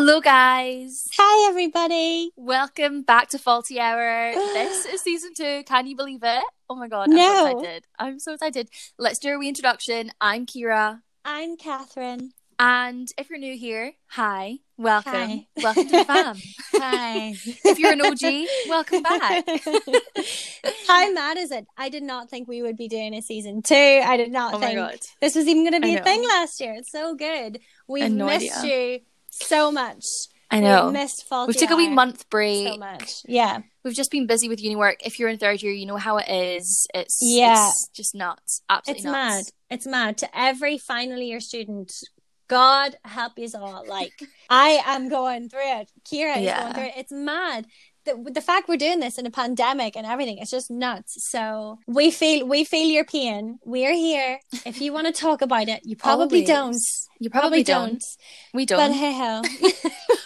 Hello, guys. Hi, everybody. Welcome back to Faulty Hour. this is season two. Can you believe it? Oh my god, I'm No. so excited. I'm so excited. Let's do a reintroduction. I'm Kira. I'm Catherine. And if you're new here, hi. Welcome. Hi. Welcome to the fam. Hi. if you're an OG, welcome back. How mad is it? I did not think we would be doing a season two. I did not Oh my think god. this was even going to I be know. a thing last year. It's so good. We've no missed idea. you so much. I know. We've missed Faulty We've took a wee month break. so much. Yeah. We've just been busy with uni work. If you're in third year, you know how it is. It's Yeah. it's just nuts. Absolutely It's nuts. mad. It's mad. To every final year student, God help you all. Like I am going through it. Kira is Yeah. going through it. It's mad. The, the fact we're doing this in a pandemic and everything, it's just nuts. So we feel we feel your pain. We're here. If you want to talk about it, you probably Always. don't. You probably, don't. don't. We don't. But hey ho.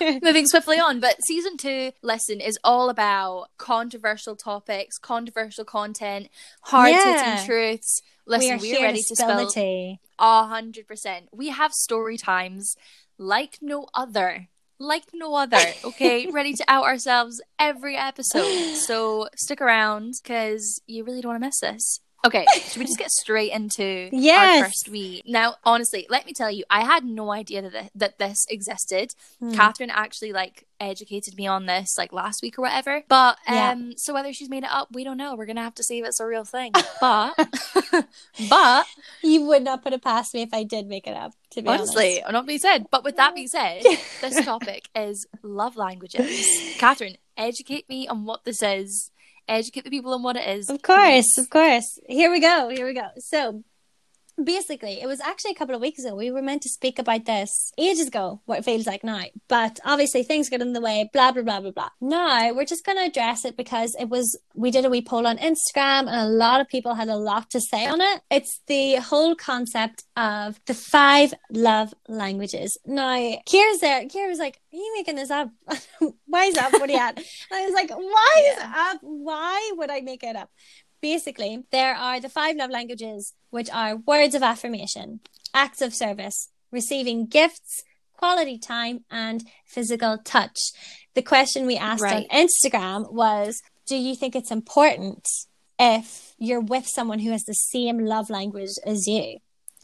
Moving swiftly on, but season two, lesson is all about controversial topics, controversial content, hard hitting Yeah. truths. we Listen, are we are ready to to spill the tea. a hundred percent. We have story times like no other. Like no other, okay? ready to out ourselves every episode. So stick around because you really don't want to miss this. Okay, should we just get straight into Yes. our first week? Now, honestly, let me tell you, I had no idea that, th- that this existed. Hmm. Catherine actually like educated me on this like last week or whatever. But Yeah. um so whether she's made it up, we don't know. We're gonna have to see if it's a real thing. But but You would not put it past me if I did make it up. To be honestly, honest. I'm not being said. But with that being said, this topic is love languages. Catherine, educate me on what this is. Educate the people on what it is. Of course, please. of course. Here we go. Here we go. So basically, it was actually a couple of weeks ago. We were meant to speak about this ages ago, what it feels like now. But obviously things got in the way, blah blah blah blah blah. Now we're just gonna address it because it was we did a wee poll on Instagram and a lot of people had a lot to say on it. It's the whole concept of the five love languages. Now Kira's there, Kira was like, Are you making this up? Why is that what he had? And I was like, Why is it up? Why would I make it up? Basically, there are the five love languages, which are words of affirmation, acts of service, receiving gifts, quality time, and physical touch. The question we asked Right. on Instagram was Do you think it's important if you're with someone who has the same love language as you?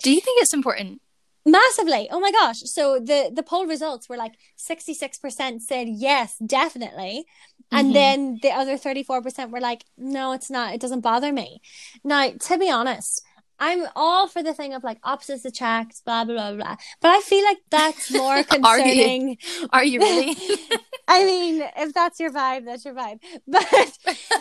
Do you think it's important? Massively. Oh my gosh. So the the poll results were like 66% said yes, definitely. And Mhm. then the other 34% were like, no, it's not. It doesn't bother me. Now, to be honest, I'm all for the thing of like opposites attract, blah, blah, blah, blah. But I feel like that's more Are you? concerning. Are you really? I mean, if that's your vibe, that's your vibe. But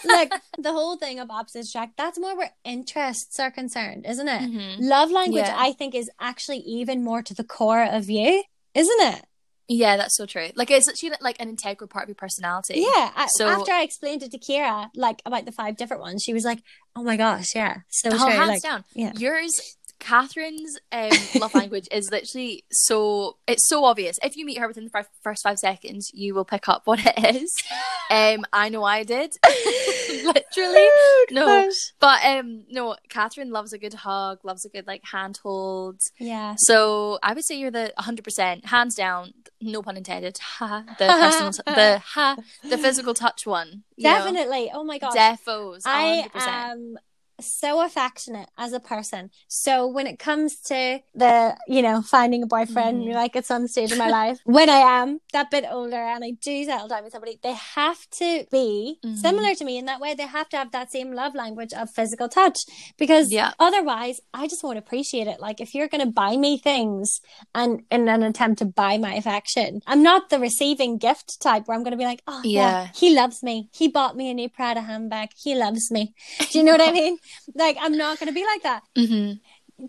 like the whole thing of opposites attract, that's more where interests are concerned, isn't it? Mhm. Love language, Yeah. I think, is actually even more to the core of you, isn't it? Yeah, that's so true. Like it's actually like an integral part of your personality. Yeah. I, So- after I explained it to Kira, like about the five different ones, she was like, "Oh my gosh, yeah, so Oh, true." hands Like, down. yeah. Yours, Catherine's um, love language is literally so it's so obvious. If you meet her within the fir- first five seconds, you will pick up what it is. Um, I know I did, literally. Oh, No. But um, no, Catherine loves a good hug, loves a good like handhold. Yeah. So I would say you're the 100%, hands down, no pun intended. Ha, the personal, t- the ha, the physical touch one. you know. Definitely. Oh my god. Defos, 100%. I am so affectionate as a person. So when it comes to the, you know, finding a boyfriend, Mhm. like at some stage in my life, when I am that bit older and I do settle down with somebody, they have to be Mhm. similar to me in that way. They have to have that same love language of physical touch because Yeah. otherwise I just won't appreciate it. Like if you're going to buy me things and in an attempt to buy my affection, I'm not the receiving gift type where I'm going to be like, oh yeah, Yeah. he loves me. He bought me a new Prada handbag. He loves me. Do you know what I mean? Like I'm not going to be like that. hmm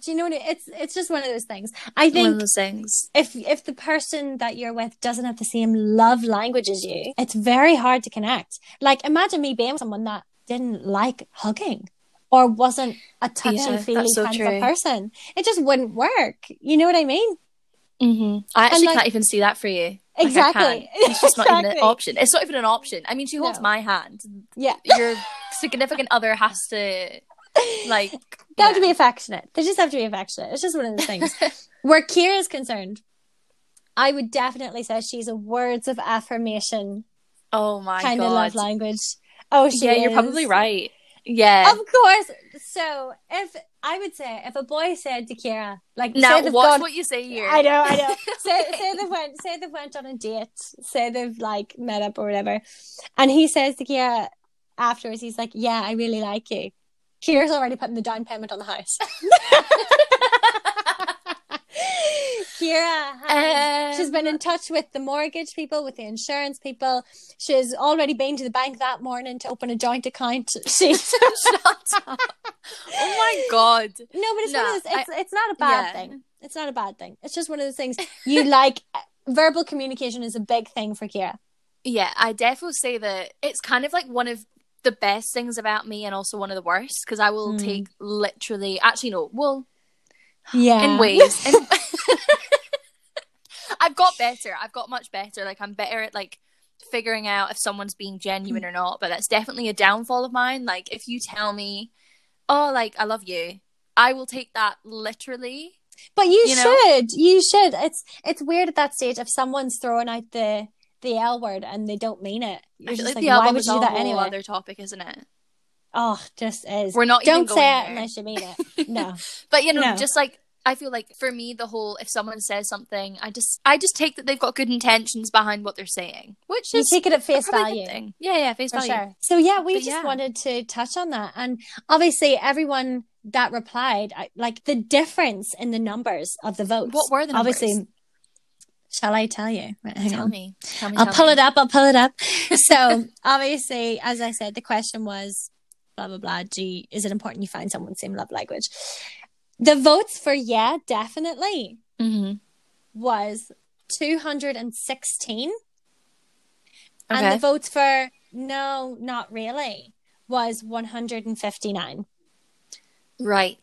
Do you know what? It, it's it's just one of those things. I One think of those things. if if the person that you're with doesn't have the same love language as you, it's very hard to connect. Like imagine me being with someone that didn't like hugging or wasn't a touchy Yeah, feely so kind of a person. It just wouldn't work. You know what I mean? hmm I actually like- can't even see that for you. Like, Exactly. can't. It's just not even an option. It's not even an option. I mean, she holds No. my hand. Yeah. Your significant other has to, like, They have to be affectionate. They just have to be affectionate. It's just one of the things. Where Kira is concerned, I would definitely say she's a words of affirmation Oh my kind god. of love language. Oh, she yeah, you're probably right. Yeah. Of course. So if I would say if a boy said to Kira, like now say watch gone, what you say here. I know, I know. say say they went say they went on a date, say they've like met up or whatever, and he says to Kira afterwards, he's like, "Yeah, I really like you." Kira's already putting the down payment on the house. Kira has, she's been in touch with the mortgage people, with the insurance people. She's already been to the bank that morning to open a joint account. She's Shut up. Oh my god. No, but it's of those, it's it's not a bad yeah. thing. It's not a bad thing. It's just one of those things you like. Verbal communication is a big thing for Kira. Yeah, I definitely say that it's kind of like one of the best things about me and also one of the worst because I will Mm. take literally actually no, well Yeah, in ways. In... Got better. I've got much better. Like I'm better at like figuring out if someone's being genuine or not, but that's definitely a downfall of mine. Like if you tell me, "Oh, like I love you." I will take that literally. But you, You know? should. You should. It's it's weird at that stage if someone's throwing out the the L word and they don't mean it. You're just like like, the why would you a do that whole anyway? other topic, isn't it? Oh, just is. We're not even don't going say it there. unless you mean it. No. But you know, No. just like I feel like for me, the whole if someone says something, I just I just take that they've got good intentions behind what they're saying, which you is take it at face probably a good value. Yeah, yeah, face For value. sure. So yeah, we But just yeah. wanted to touch on that, and obviously everyone that replied, I, like the difference in the numbers of the votes. What were the numbers? Obviously, shall I tell you? Right, hang Tell on. me, tell me. I'll tell pull me. it up. I'll pull it up. So obviously, as I said, the question was blah blah blah. Gee, is it important you find someone same love language? The votes for yeah, definitely Mhm. was two hundred and sixteen. Okay. And the votes for no, not really, was 159. Right.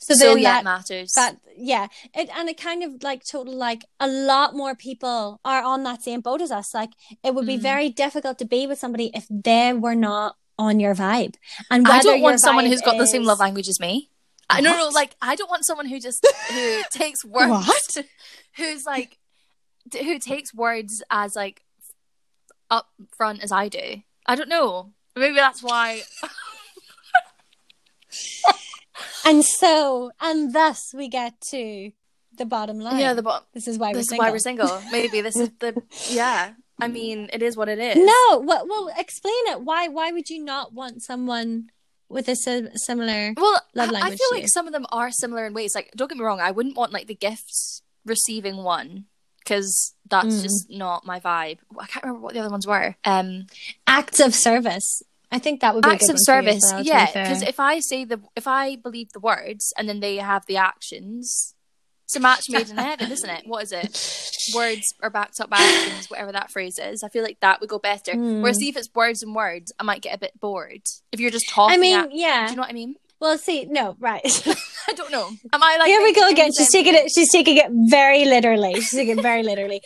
So, So, yeah, that, it matters. that, yeah, it, and it kind of like total, like a lot more people are on that same boat as us. Like it would be Mm. very difficult to be with somebody if they were not on your vibe. And I don't want someone who's got the same love language as me. I no no What? like I don't want someone who just who takes words What? who's like who takes words as like up front as I do. I don't know. Maybe that's why And so, and thus we get to the bottom line. yeah the bottom. this is why this we're is why we're single. single. Maybe this is the yeah. I mean, it is what it is. No, well, well, explain it. Why? Why would you not want someone with a si- similar? Well, love I- I feel like some of them are similar in ways. Like, don't get me wrong, I wouldn't want like the gifts receiving one because that's Mm. just not my vibe. I can't remember what the other ones were. Um, acts of service. I think that would be a acts good of one for you service, well, yeah. Because if I say the, if I believe the words and then they have the actions, it's a match made in heaven, isn't it? What is it? Words are backed up by actions, whatever that phrase is. I feel like that would go better. Hmm. Whereas, see if it's words and words, I might get a bit bored. If you're just talking, I mean, at- yeah. do you know what I mean? well, see, no, right. I don't know. Am I like Here we go again. She's taking it. She's taking it very literally. She's taking it very literally.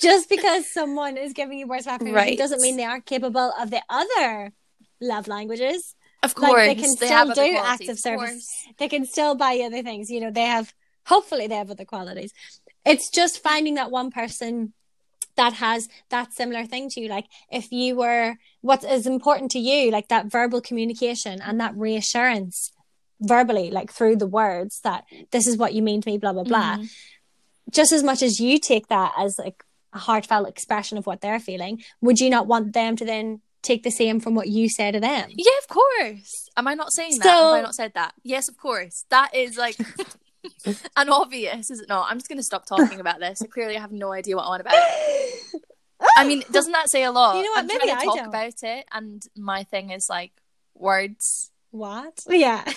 Just because someone is giving you words of affirmation Right. doesn't mean they aren't capable of the other love languages. Of Like, course, they can still have do qualities, acts of service. course. They can still buy other things. You know, they have. Hopefully, they have other qualities. It's just finding that one person that has that similar thing to you. Like if you were what is important to you, like that verbal communication and that reassurance verbally, like through the words that this is what you mean to me, blah blah blah. Mhm. Just as much as you take that as like a heartfelt expression of what they're feeling, would you not want them to then take the same from what you say to them? Yeah, of course. Am I not saying that? So- Have I not said that? Yes, of course. That is like an obvious, is it not? I'm just going to stop talking about this. I clearly have no idea what I'm on about. I mean, doesn't that say a lot? You know what? I'm Maybe trying to I talk don't. about it, and my thing is like words. What? Yeah.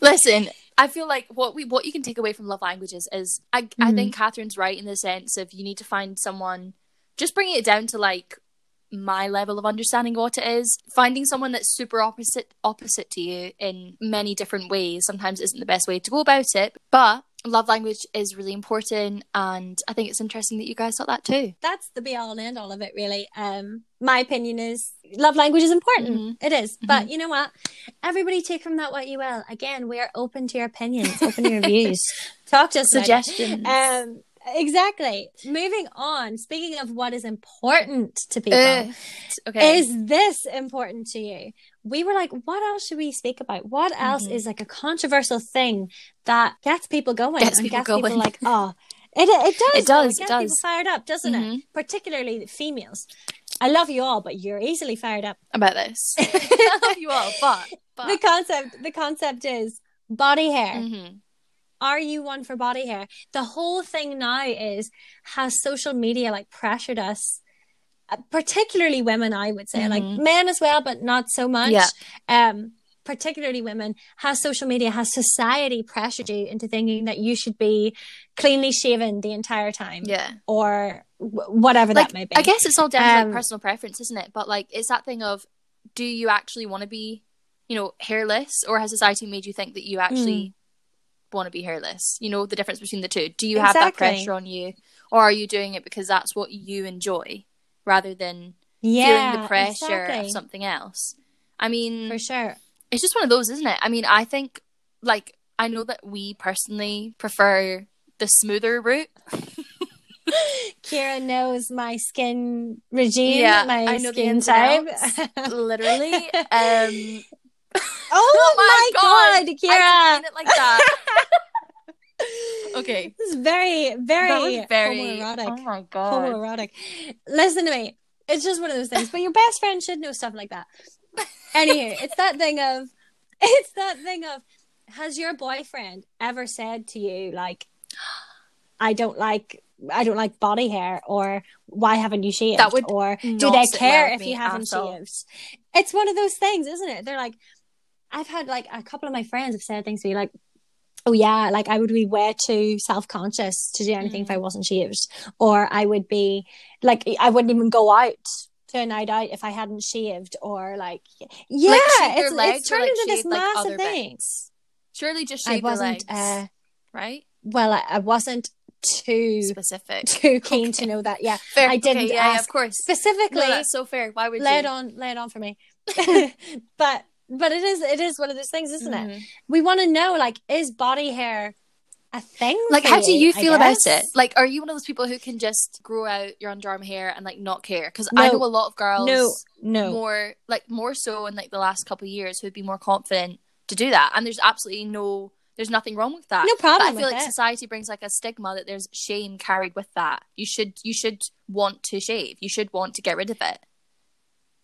Listen, I feel like what we what you can take away from love languages is I I Mhm. think Catherine's right in the sense of you need to find someone just bringing it down to like my level of understanding what it is finding someone that's super opposite opposite to you in many different ways sometimes isn't the best way to go about it but love language is really important and i think it's interesting that you guys thought that too That's the be all and end all of it, really. Um, my opinion is love language is important. Mhm. It is. But you know what? Everybody take from that what you will. Again, we are open to your opinions, open to your views. Talk to us. suggestions Um, exactly. Moving on. Speaking of what is important to people, Ugh. okay. is this important to you? We were like, what else should we speak about? What else Mhm. is like a controversial thing that gets people going Gets people gets going. people like, oh, it it does. It does, it people does. fired up, doesn't it? Mhm. Particularly the females. I love you all, but you're easily fired up. about this. I love you all, but The concept, the concept is body hair. Mhm. Are you one for body hair? The whole thing now is has social media like pressured us, uh, particularly women, I would say, like Mhm. men as well, but not so much. Yeah. Um, particularly women, has social media, has society pressured you into thinking that you should be cleanly shaven the entire time yeah. or w- whatever Like that may be. I guess it's all down to Um, like personal preference, isn't it? But like it's that thing of do you actually want to be, you know, hairless or has society made you think that you actually want to be hairless? You know, the difference between the two. Do you have that pressure on you or are you doing it because that's what you enjoy rather than yeah, feeling the pressure exactly. of something else? I mean, for sure. it's just one of those, isn't it? I mean, I think like I know that we personally prefer the smoother route. Kira knows my skin regime, Yeah, my I know the skin type. Literally. Um Oh, oh, my god, I didn't Kira! mean it like that. okay. This is very, very, very homoerotic. Oh my god. homoerotic. Listen to me. It's just one of those things. But your best friend should know stuff like that. Anywho, it's that thing of, it's that thing of, has your boyfriend ever said to you like, I don't like, I don't like body hair, or why haven't you shaved, That would or do they care well if you haven't shaved? It's one of those things, isn't it? They're like, I've had like a couple of my friends have said things to me like, oh yeah, like I would be way too self conscious to do anything if I Mm. wasn't shaved, or I would be like I wouldn't even go out to a night out if I hadn't shaved, or like yeah, Like, it's, legs it's turned like, into this like, massive other thing. bits? Surely just I shave your wasn't, legs, uh, right? well, I, I wasn't too Specific. too keen Okay. to know that. Yeah, Fair. I didn't okay, yeah, yeah, of course. specifically. No, that's so fair. Why would lay you? it on, lay it on for me. but but it is it is one of those things, isn't it? Mhm. We want to know like is body hair a thing? Like, how do you feel about it? Like, are you one of those people who can just grow out your underarm hair and like not care? Because I know a lot of girls No, no. more like more so in like the last couple of years who'd be more confident to do that, and there's absolutely no. There's nothing wrong with that. No problem But I feel like it. society brings like a stigma that there's shame carried with that. You should you should want to shave. You should want to get rid of it.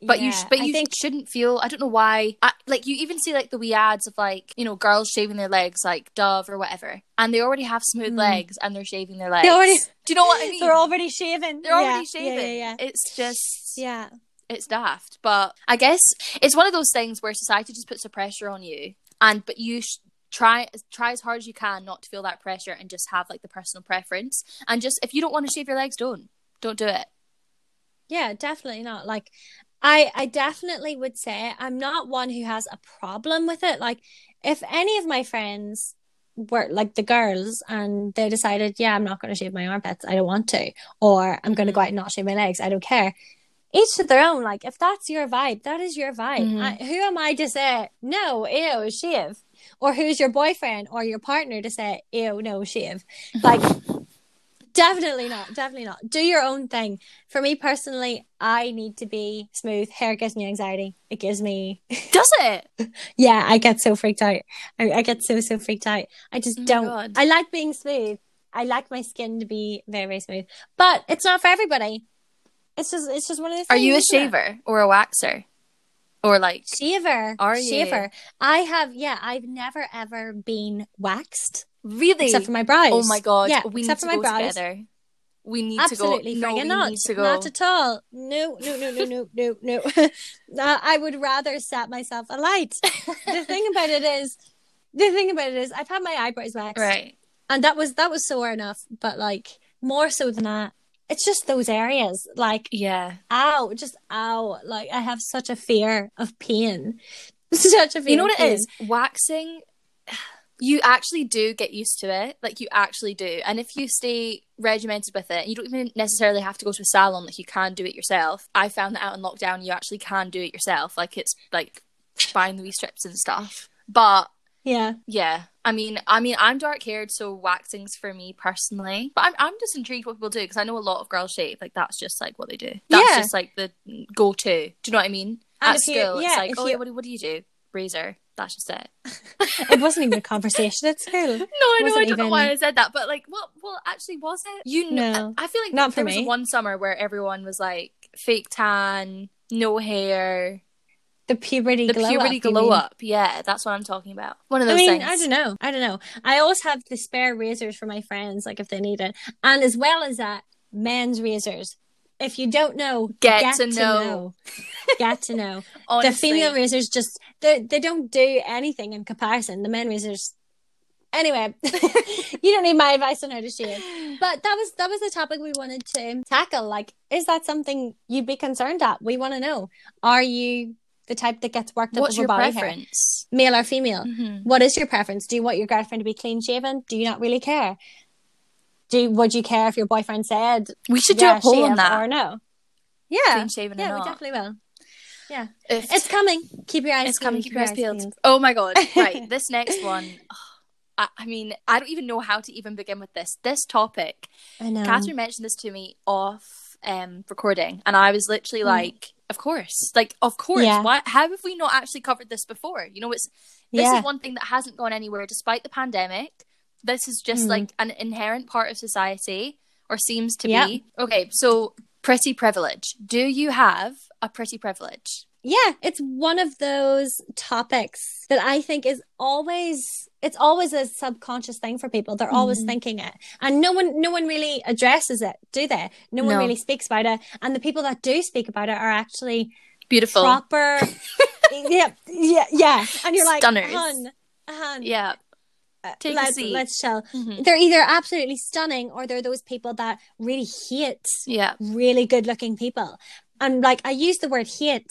But you sh- but you think shouldn't feel. I don't know why. I, like you even see like the wee ads of like you know girls shaving their legs like Dove or whatever, and they already have smooth Mm. legs and they're shaving their legs. already- Do you know what I mean? they're already shaven. They're already Yeah. Yeah, yeah, It's just yeah. it's daft. But I guess it's one of those things where society just puts a pressure on you, and but you sh- try try as hard as you can not to feel that pressure and just have like the personal preference. And just if you don't want to shave your legs, don't don't do it. Yeah, definitely not. Like I I definitely would say I'm not one who has a problem with it. Like if any of my friends were like the girls and they decided, yeah, I'm not going to shave my armpits, I don't want to, or I'm going to go out and not shave my legs, I don't care. Each to their own. Like if that's your vibe, that is your vibe. Mhm. I, who am I to say no, ew, shave? Or who's your boyfriend or your partner to say ew, no, shave? Like Definitely not. Definitely not. Do your own thing. For me personally, I need to be smooth. Hair gives me anxiety. It gives me, Does it? yeah, I get so freaked out. I, I get so, so freaked out. I just Oh don't. God. I like being smooth. I like my skin to be very, very smooth. But it's not for everybody. It's just, it's just one of the Are you a isn't it? shaver or a waxer, or like? Shaver. Are you? Shaver. I have, yeah, I've never ever been waxed Really? except for my brows. oh my god! Yeah, we except need for to my go brows. together. We need Absolutely, to go. No, we not. need to go. Not at all. No, no, no, no, no, no, no. uh, I would rather set myself alight. the thing about it is, the thing about it is, I've had my eyebrows waxed, right. and that was that was sore enough. But like more so than that, it's just those areas. Like, Yeah. ow, just ow. Like I have such a fear of pain. Such a fear. You know what it pain. is? Waxing. You actually do get used to it. Like you actually do. And if you stay regimented with it, you don't even necessarily have to go to a salon. Like you can do it yourself. I found that out in lockdown. You actually can do it yourself. Like it's like buying the wee strips and stuff. But Yeah. Yeah. I mean, I mean, I'm dark haired, so waxing's for me personally. But I'm, I'm just intrigued what people do because I know a lot of girls shave. Like that's just like what they do. That's Yeah. just like the go to. Do you know what I mean? And At you- school, yeah, it's like, oh you- yeah, what do, what do you do? Razor. That's just it. It wasn't even a conversation at school. No, I know. I don't know why I said that, but like, what? Well, actually, was it? You know, No. I feel like Not there was one summer where everyone was like fake tan, no hair, The puberty the glow puberty up. glow up. Yeah, that's what I'm talking about. One of I those mean, things. I don't know. I don't know. I always have the spare razors for my friends, like if they need it. And as well as that, men's razors. If you don't know, Get to know. know. get to know. Honestly, The female razors just they they don't do anything in comparison. The men razors. Anyway, you don't need my advice on how to shave. But that was that was the topic we wanted to tackle. Like, is that something you'd be concerned at? We want to know. Are you the type that gets worked up What's over your body hair? preference? Male or female? Mhm. What is your preference? Do you want your girlfriend to be clean shaven? Do you not really care? Do you, would you care if your boyfriend said We should yeah, do a poll on that. or no? Yeah, Clean shaven or yeah, we not? definitely will. If- It's coming. Keep your eyes. it's coming. Keep your eyes peeled. Oh my god! Right, this next one. I, I mean, I don't even know how to even begin with this. This topic, I know. Catherine mentioned this to me off um recording, and I was literally Mm. like, "Of course, like, of course. Yeah. Why? How have we not actually covered this before? You know, it's this yeah. is one thing that hasn't gone anywhere despite the pandemic. This is just Mm. like an inherent part of society, or seems to Yeah. be. Okay, so pretty privilege. Do you have a pretty privilege? yeah, it's one of those topics that I think is always it's always a subconscious thing for people. They're always Mhm. thinking it. And no one no one really addresses it, do they? No one No. really speaks about it. And the people that do speak about it are actually Beautiful. proper yeah yeah yeah and you're like Stunners. hun, hun, Yeah. Uh, Take let's, seat. let's chill Mhm. they're either absolutely stunning or they're those people that really hate Yeah. really good looking people and like i use the word hate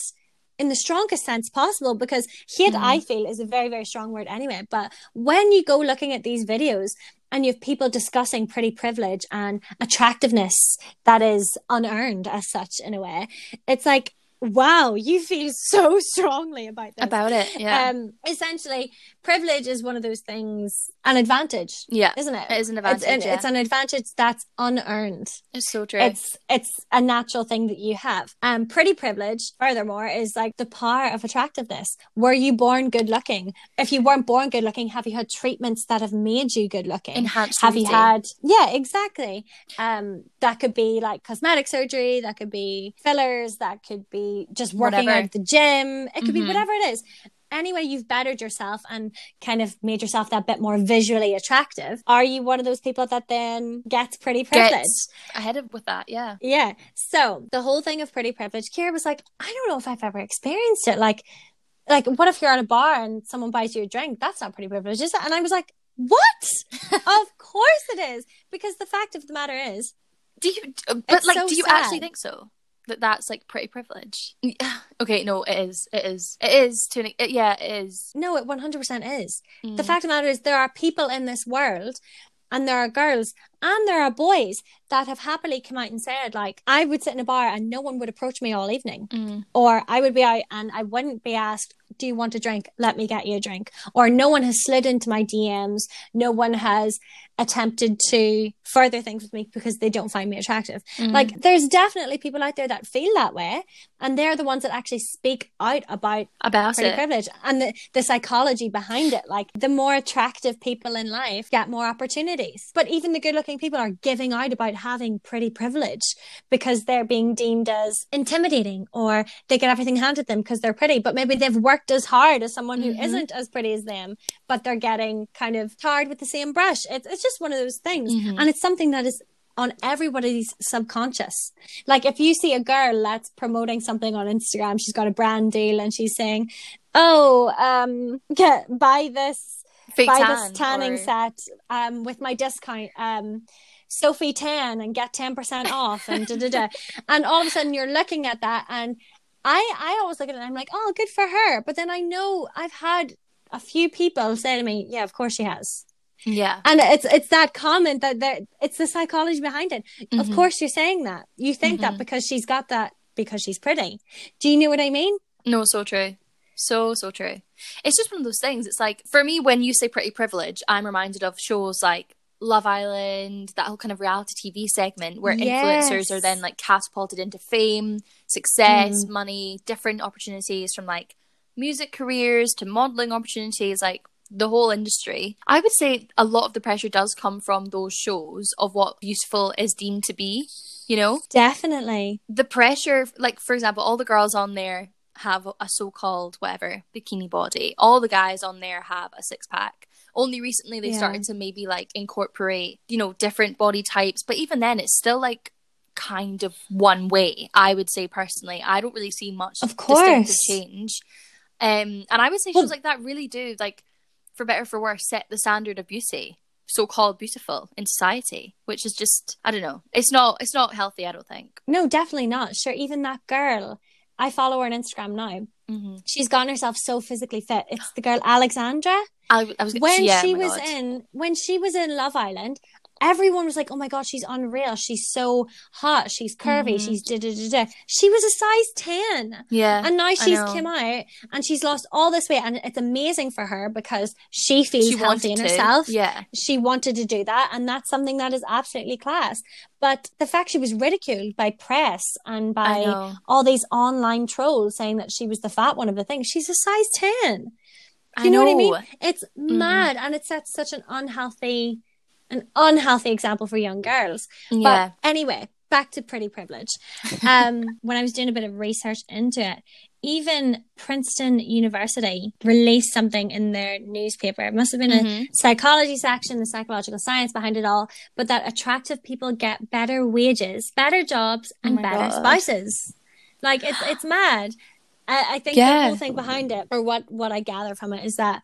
in the strongest sense possible because hate Mhm. i feel is a very very strong word anyway but when you go looking at these videos and you have people discussing pretty privilege and attractiveness that is unearned as such in a way it's like wow you feel so strongly about this About it. Yeah. um essentially privilege is one of those things an advantage yeah. isn't it It is an it's, advantage. an, yeah. it's an advantage that's unearned It's so true. it's it's a natural thing that you have um pretty privilege furthermore is like the power of attractiveness were you born good looking if you weren't born good looking have you had treatments that have made you good looking Enhanced have you had yeah exactly um that could be like cosmetic surgery that could be fillers that could be just working Whatever. out at the gym it could be Mhm. whatever it is anyway you've bettered yourself and kind of made yourself that bit more visually attractive are you one of those people that then gets pretty privilege Gets ahead of with that? Yeah. yeah. So the whole thing of pretty privilege, Kira was like, I don't know if I've ever experienced it. Like, like what if you're at a bar and someone buys you a drink? That's not pretty privilege, is it? And I was like, what? of course it is. Because the fact of the matter is, Do you? uh, But like, so do you sad. actually think so? That that's like pretty privilege. okay, no, it is. It is. It is. To an, it, yeah, it is. no, it 100% is. The Mm. fact of the matter is, there are people in this world and there are girls and there are boys that have happily come out and said, like, I would sit in a bar and no one would approach me all evening. Mm. Or I would be out and I wouldn't be asked, Do you want a drink? Let me get you a drink. Or no one has slid into my DMs. No one has attempted to further things with me because they don't find me attractive. Mm. Like, there's definitely people out there that feel that way. And they're the ones that actually speak out about about pretty it. privilege and the, the psychology behind it. Like, the more attractive people in life get more opportunities. But even the good looking people are giving out about having pretty privilege because they're being deemed as intimidating or they get everything handed them because they're pretty, but maybe they've worked as hard as someone who Mhm. not as pretty as them, but they're getting kind of tarred with the same brush. It's, it's just one of those things. Mhm. And it's something that is on everybody's subconscious. Like if you see a girl that's promoting something on Instagram, she's got a brand deal and she's saying, Oh, um, get buy this Fake buy tan, this tanning or- set um with my discount um Sophie Tan and get 10% off and da da da. And all of a sudden you're looking at that and I I always look at it and I'm like, oh good for her. But then I know I've had a few people say to me, Yeah, of course she has. Yeah. And it's it's that comment that that it's the psychology behind it. Of Mhm. course you're saying that. You think that Mhm. because she's got that because she's pretty. Do you know what I mean? No, so true. So, so true. It's just one of those things. It's like, for me, when you say pretty privilege, I'm reminded of shows like Love Island, that whole kind of reality TV segment where Yes. influencers are then like catapulted into fame, success, Mm. money, different opportunities from like music careers to modeling opportunities, like the whole industry. I would say a lot of the pressure does come from those shows of what beautiful is deemed to be, you know? Definitely. the pressure like for example all the girls on there have a so-called whatever bikini body all the guys on there have a six-pack only recently they Yeah. started to maybe like incorporate you know different body types but even then it's still like kind of one way i would say personally i don't really see much Of course. change um and i would say Well- shows like that really do like for better or for worse set the standard of beauty so-called beautiful in society which is just i don't know it's not it's not healthy i don't think No, definitely not. Sure, even that girl, I follow her on Instagram now. Mm-hmm. She's gotten herself so physically fit. It's the girl Alexandra. I, I was When yeah, she was God. in when she was in Love Island, everyone was like, "Oh my god, she's unreal. She's so hot. She's curvy. Mhm. She's da da da da." She was a size ten. yeah, And now she's come out and she's lost all this weight, and it's amazing for her because she feels she healthy in to. herself. Yeah, She wanted to do that, and that's something that is absolutely class. But the fact she was ridiculed by press and by all these online trolls saying that she was the fat one of the thing, she's a size ten. You know, know. what I mean? It's mad, and it sets such an unhealthy, an unhealthy example for young girls. Yeah, But anyway, back to pretty privilege. Um, when I was doing a bit of research into it, even Princeton University released something in their newspaper. It must have been a Mhm. psychology section, the psychological science behind it all, but that attractive people get better wages, better jobs, Oh and my better God. spouses. Like it's it's mad. I, I think the whole thing behind it, or what what I gather from it, is that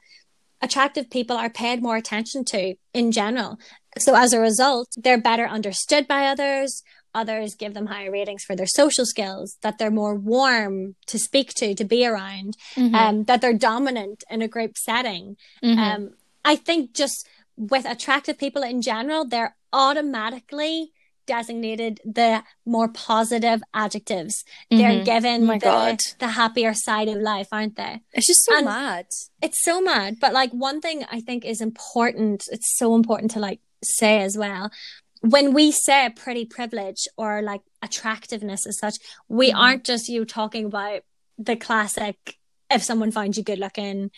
attractive people are paid more attention to in general. So as a result, they're better understood by others. Others give them higher ratings for their social skills, that they're more warm to speak to, to be around, Mhm. um, that they're dominant in a group setting. Mhm. Um, I think just with attractive people in general, they're automatically designated the more positive adjectives. They're Mhm. given Oh my the, God. the happier side of life, aren't they? it's just so and- mad. It's so mad. But like one thing I think is important, it's so important to like say as well. When we say pretty privilege or like attractiveness as such, we Mhm. aren't just you talking about the classic if someone finds you good looking,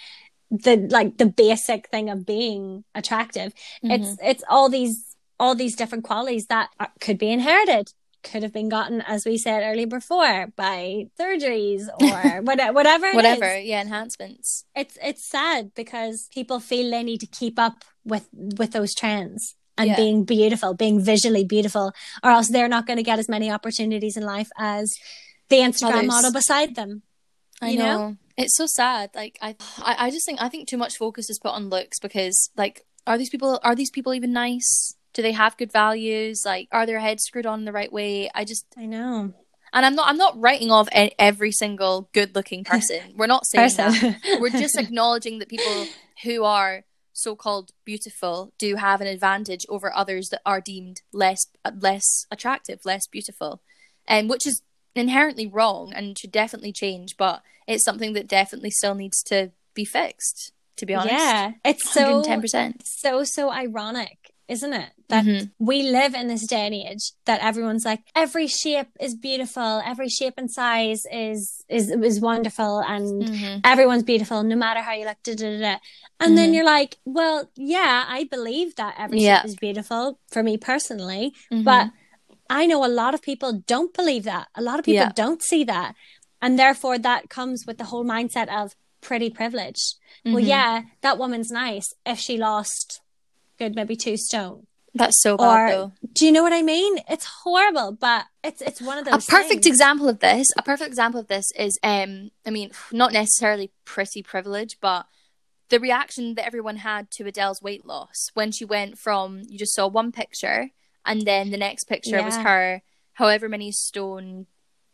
the like the basic thing of being attractive. It's Mhm. it's all these all these different qualities that could be inherited, could have been gotten, as we said earlier before, by surgeries or whatever. Whatever. it whatever. is Yeah, enhancements. it's it's sad because people feel they need to keep up with with those trends and Yeah. being beautiful, being visually beautiful, or else they're not going to get as many opportunities in life as the Instagram Others. model beside them. I You know. know? It's so sad. Like I, I, I just think I think too much focus is put on looks because like are these people are these people even nice? Do they have good values? Like are their heads screwed on the right way? I just I know. and I'm not I'm not writing off every single good looking person. We're not saying that. We're just acknowledging that people who are so-called beautiful do have an advantage over others that are deemed less less attractive, less beautiful, and which is inherently wrong and should definitely change. But it's something that definitely still needs to be fixed. To be honest, yeah, it's so ten percent. so so ironic, isn't it? That Mhm. we live in this day and age that everyone's like every shape is beautiful, every shape and size is is is wonderful, and Mm-hmm. everyone's beautiful no matter how you look. Da, da, da. And then Mhm. you're like, well, yeah, I believe that every Yeah. shape is beautiful for me personally, Mm-hmm. but I know a lot of people don't believe that. A lot of people Yeah. don't see that, and therefore that comes with the whole mindset of pretty privilege. Well, Mhm. yeah, that woman's nice if she lost good maybe two stone. That's so bad Or though. do you know what I mean? It's horrible, but it's it's one of those. a perfect things. example of this a perfect example of this is um i mean not necessarily pretty privilege but the reaction that everyone had to adele's weight loss when she went from you just saw one picture and then the next picture was her however many stone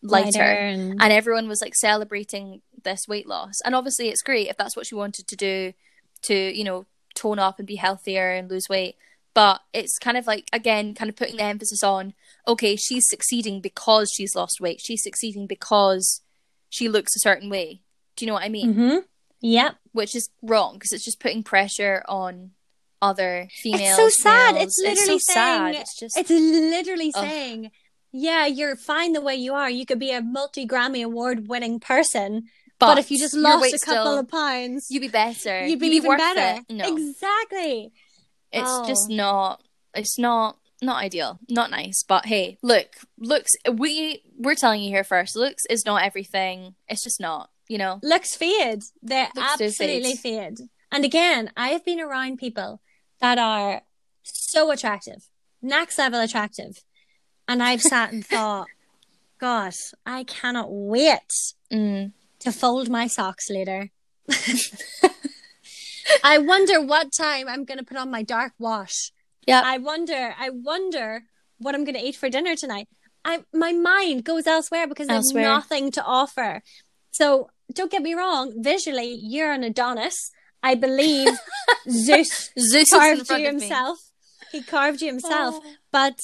lighter, and, and everyone was like celebrating this weight loss and obviously it's great if that's what she wanted to do to you know tone up and be healthier and lose weight but it's kind of like again kind of putting the emphasis on okay she's succeeding because she's lost weight she's succeeding because she looks a certain way Do you know what I mean? Mm-hmm. Yep. Which is wrong because it's just putting pressure on other females. It's so sad. males. It's literally so saying. sad. It's just It's literally Ugh. saying, yeah, you're fine the way you are. You could be a multi Grammy award winning person, but, if you just lost a couple still- of pounds, you'd be better. you'd be You'd even worth better. It. No, Exactly. It's Oh. just not. It's not. Not ideal, not nice, but hey, look, looks. We we're telling you here first. Looks is not everything. It's just not. You know, Looks fade. They Looks absolutely fade. fade. And again, I have been around people that are so attractive, next level attractive. And I've sat and thought, God, I cannot wait mm. to fold my socks later. I wonder what time I'm going to put on my dark wash. Yeah. I wonder, I wonder what I'm going to eat for dinner tonight. I, my mind goes elsewhere because Elsewhere. I have nothing to offer. So don't get me wrong. Visually, you're an Adonis. I believe Zeus Zeus carved you himself. He carved you himself. Oh. But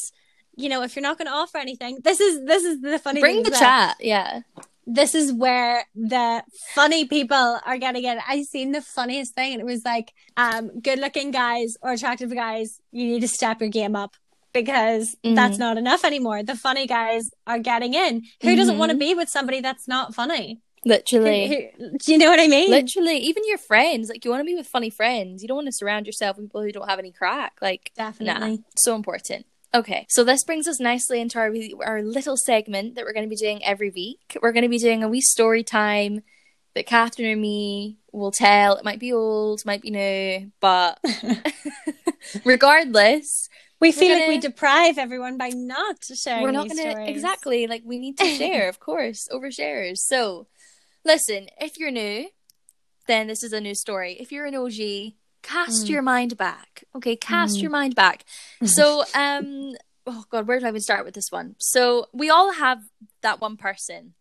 you know, if you're not going to offer anything, this is this is the funny thing. Bring the chat. Yeah. This is where the funny people are getting it. I seen the funniest thing, and it was like, um, good looking guys or attractive guys, you need to step your game up because Mhm. that's not enough anymore. The funny guys are getting in. Who doesn't Mhm. want to be with somebody that's not funny? Who- Literally. who- do you know what I mean? Literally, even your friends, like you want to be with funny friends. You don't want to surround yourself with people who don't have any crack. Like, Definitely. nah, so important. Okay, so this brings us nicely into our our little segment that we're going to be doing every week. We're going to be doing a wee story time that Catherine and me will tell. It might be old, might be new, but regardless, We feel like gonna- we deprive everyone by not sharing we're not gonna exactly like we need to share of course over shares so listen if you're new then this is a new story if you're an og cast Mm. your mind back okay cast Mm. your mind back so um oh god where do i even start with this one so we all have that one person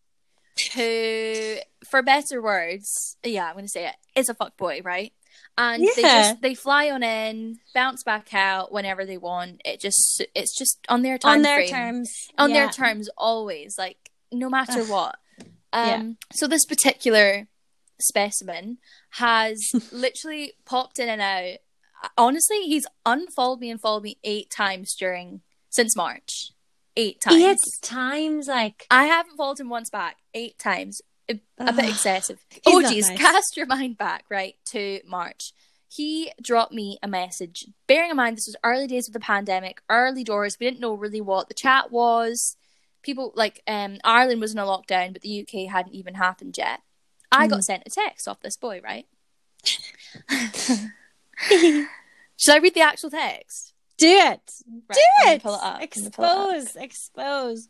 who for better words yeah i'm gonna say it is a fuck boy right and they just they fly on in bounce back out whenever they want it just it's just on their time on their frame terms. on Yeah. their terms always like no matter Ugh. what um so this particular specimen has literally popped in and out. Honestly he's unfollowed me and followed me eight times during since march. Eight times Eight times, like i haven't followed him once back. Eight times. A, a bit excessive. He's oh geez nice. cast your mind back right to march. He dropped me a message. Bearing in mind this was early days of the pandemic early doors. We didn't know really what the chat was. People like um ireland was in a lockdown but the uk hadn't even happened yet i got Mm. sent a text off this boy right should i read the actual text do it. Right, Do it. pull it up, pull it up. Expose. Expose.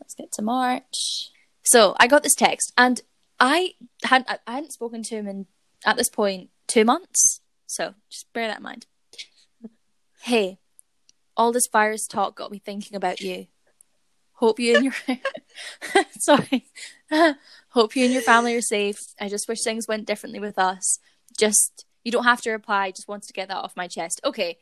Let's get to March. So I got this text, and I hadn't I hadn't spoken to him in at this point two months. So just bear that in mind. Hey, all this virus talk got me thinking about you. Hope you and your sorry. Hope you and your family are safe. I just wish things went differently with us. Just you don't have to reply. Just wanted to get that off my chest. Okay.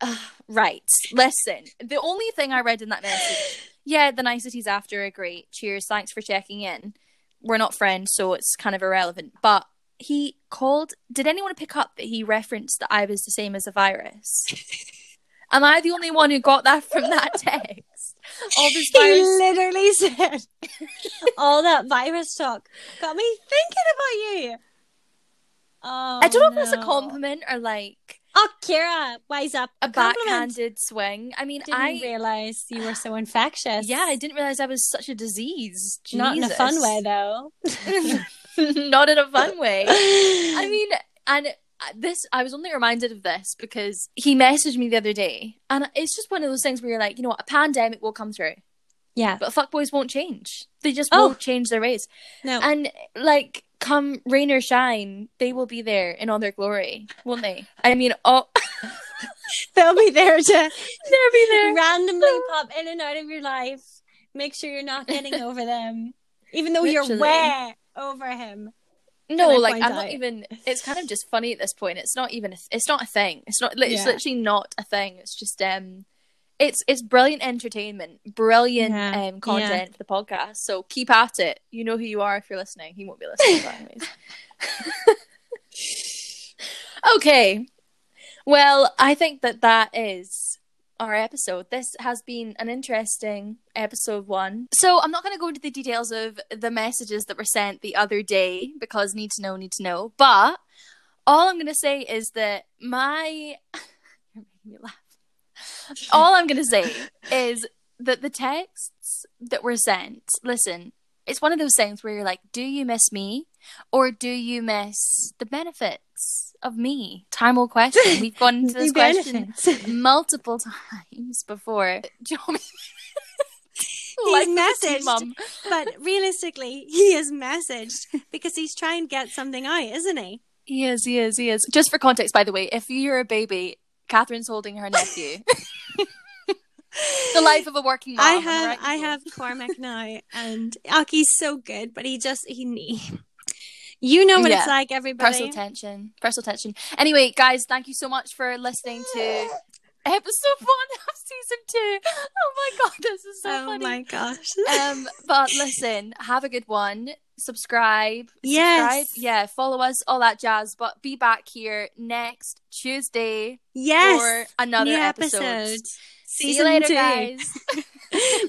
Uh, right. Listen. The only thing I read in that message yeah, the niceties after are great. Cheers. Thanks for checking in. We're not friends, so it's kind of irrelevant. But he called. Did anyone pick up that he referenced that I was the same as a virus? Am I the only one who got that from that text? All this He literally said, "All that virus talk got me thinking about you." Oh, I don't know if that's a oh, compliment or like Oh, Kira, wise up. a Compliment. backhanded swing. I mean, Didn't I realize you were so infectious. yeah, I didn't realize I was such a disease. Not in a fun way, though. Not in a fun way. I mean, and this, I was only reminded of this because he messaged me the other day, and it's just one of those things where you're like, you know what, a pandemic will come through, yeah. but fuckboys won't change. They just Oh. won't change their ways. No. And like, come rain or shine, they will be there in all their glory, won't they? I mean, oh, They'll be there to they'll be there. randomly pop in and out of your life. Make sure you're not getting over them, even though you're way over him. No, like I'm not even. It's kind of just funny at this point. It's not even. A, it's not a thing. It's not. It's Yeah. literally not a thing. It's just um, it's it's brilliant entertainment, brilliant Yeah, um, content for the podcast. So keep at it. You know who you are if you're listening. He won't be listening, anyways. okay. Well, I think that that is our episode. This has been an interesting episode one. So I'm not going to go into the details of the messages that were sent the other day because need to know, need to know. But all I'm going to say is that my. You're making me laugh. All I'm going to say is that the texts that were sent, listen, it's one of those things where you're like, do you miss me? Or do you miss the benefits of me? Time will question. We've gone into this question multiple times before. Do you want me He's messaged, mum. but realistically, he is messaged because he's trying to get something out, isn't he? He is, he is, he is. Just for context, by the way, if you're a baby, Catherine's holding her nephew. the life of a working mom. I have, right, I have Cormac now, and uh, Aki's so good, but he just he, he you know what Yeah. it's like, everybody. personal tension. Personal tension. Anyway, guys, thank you so much for listening to episode one of season two. Oh my god, this is so oh funny. Oh my gosh! um, but listen, have a good one. Subscribe. Yes. Subscribe. Yeah, follow us, all that jazz. But be back here next Tuesday yes, for another new episode. episode. See you Season later, two. guys.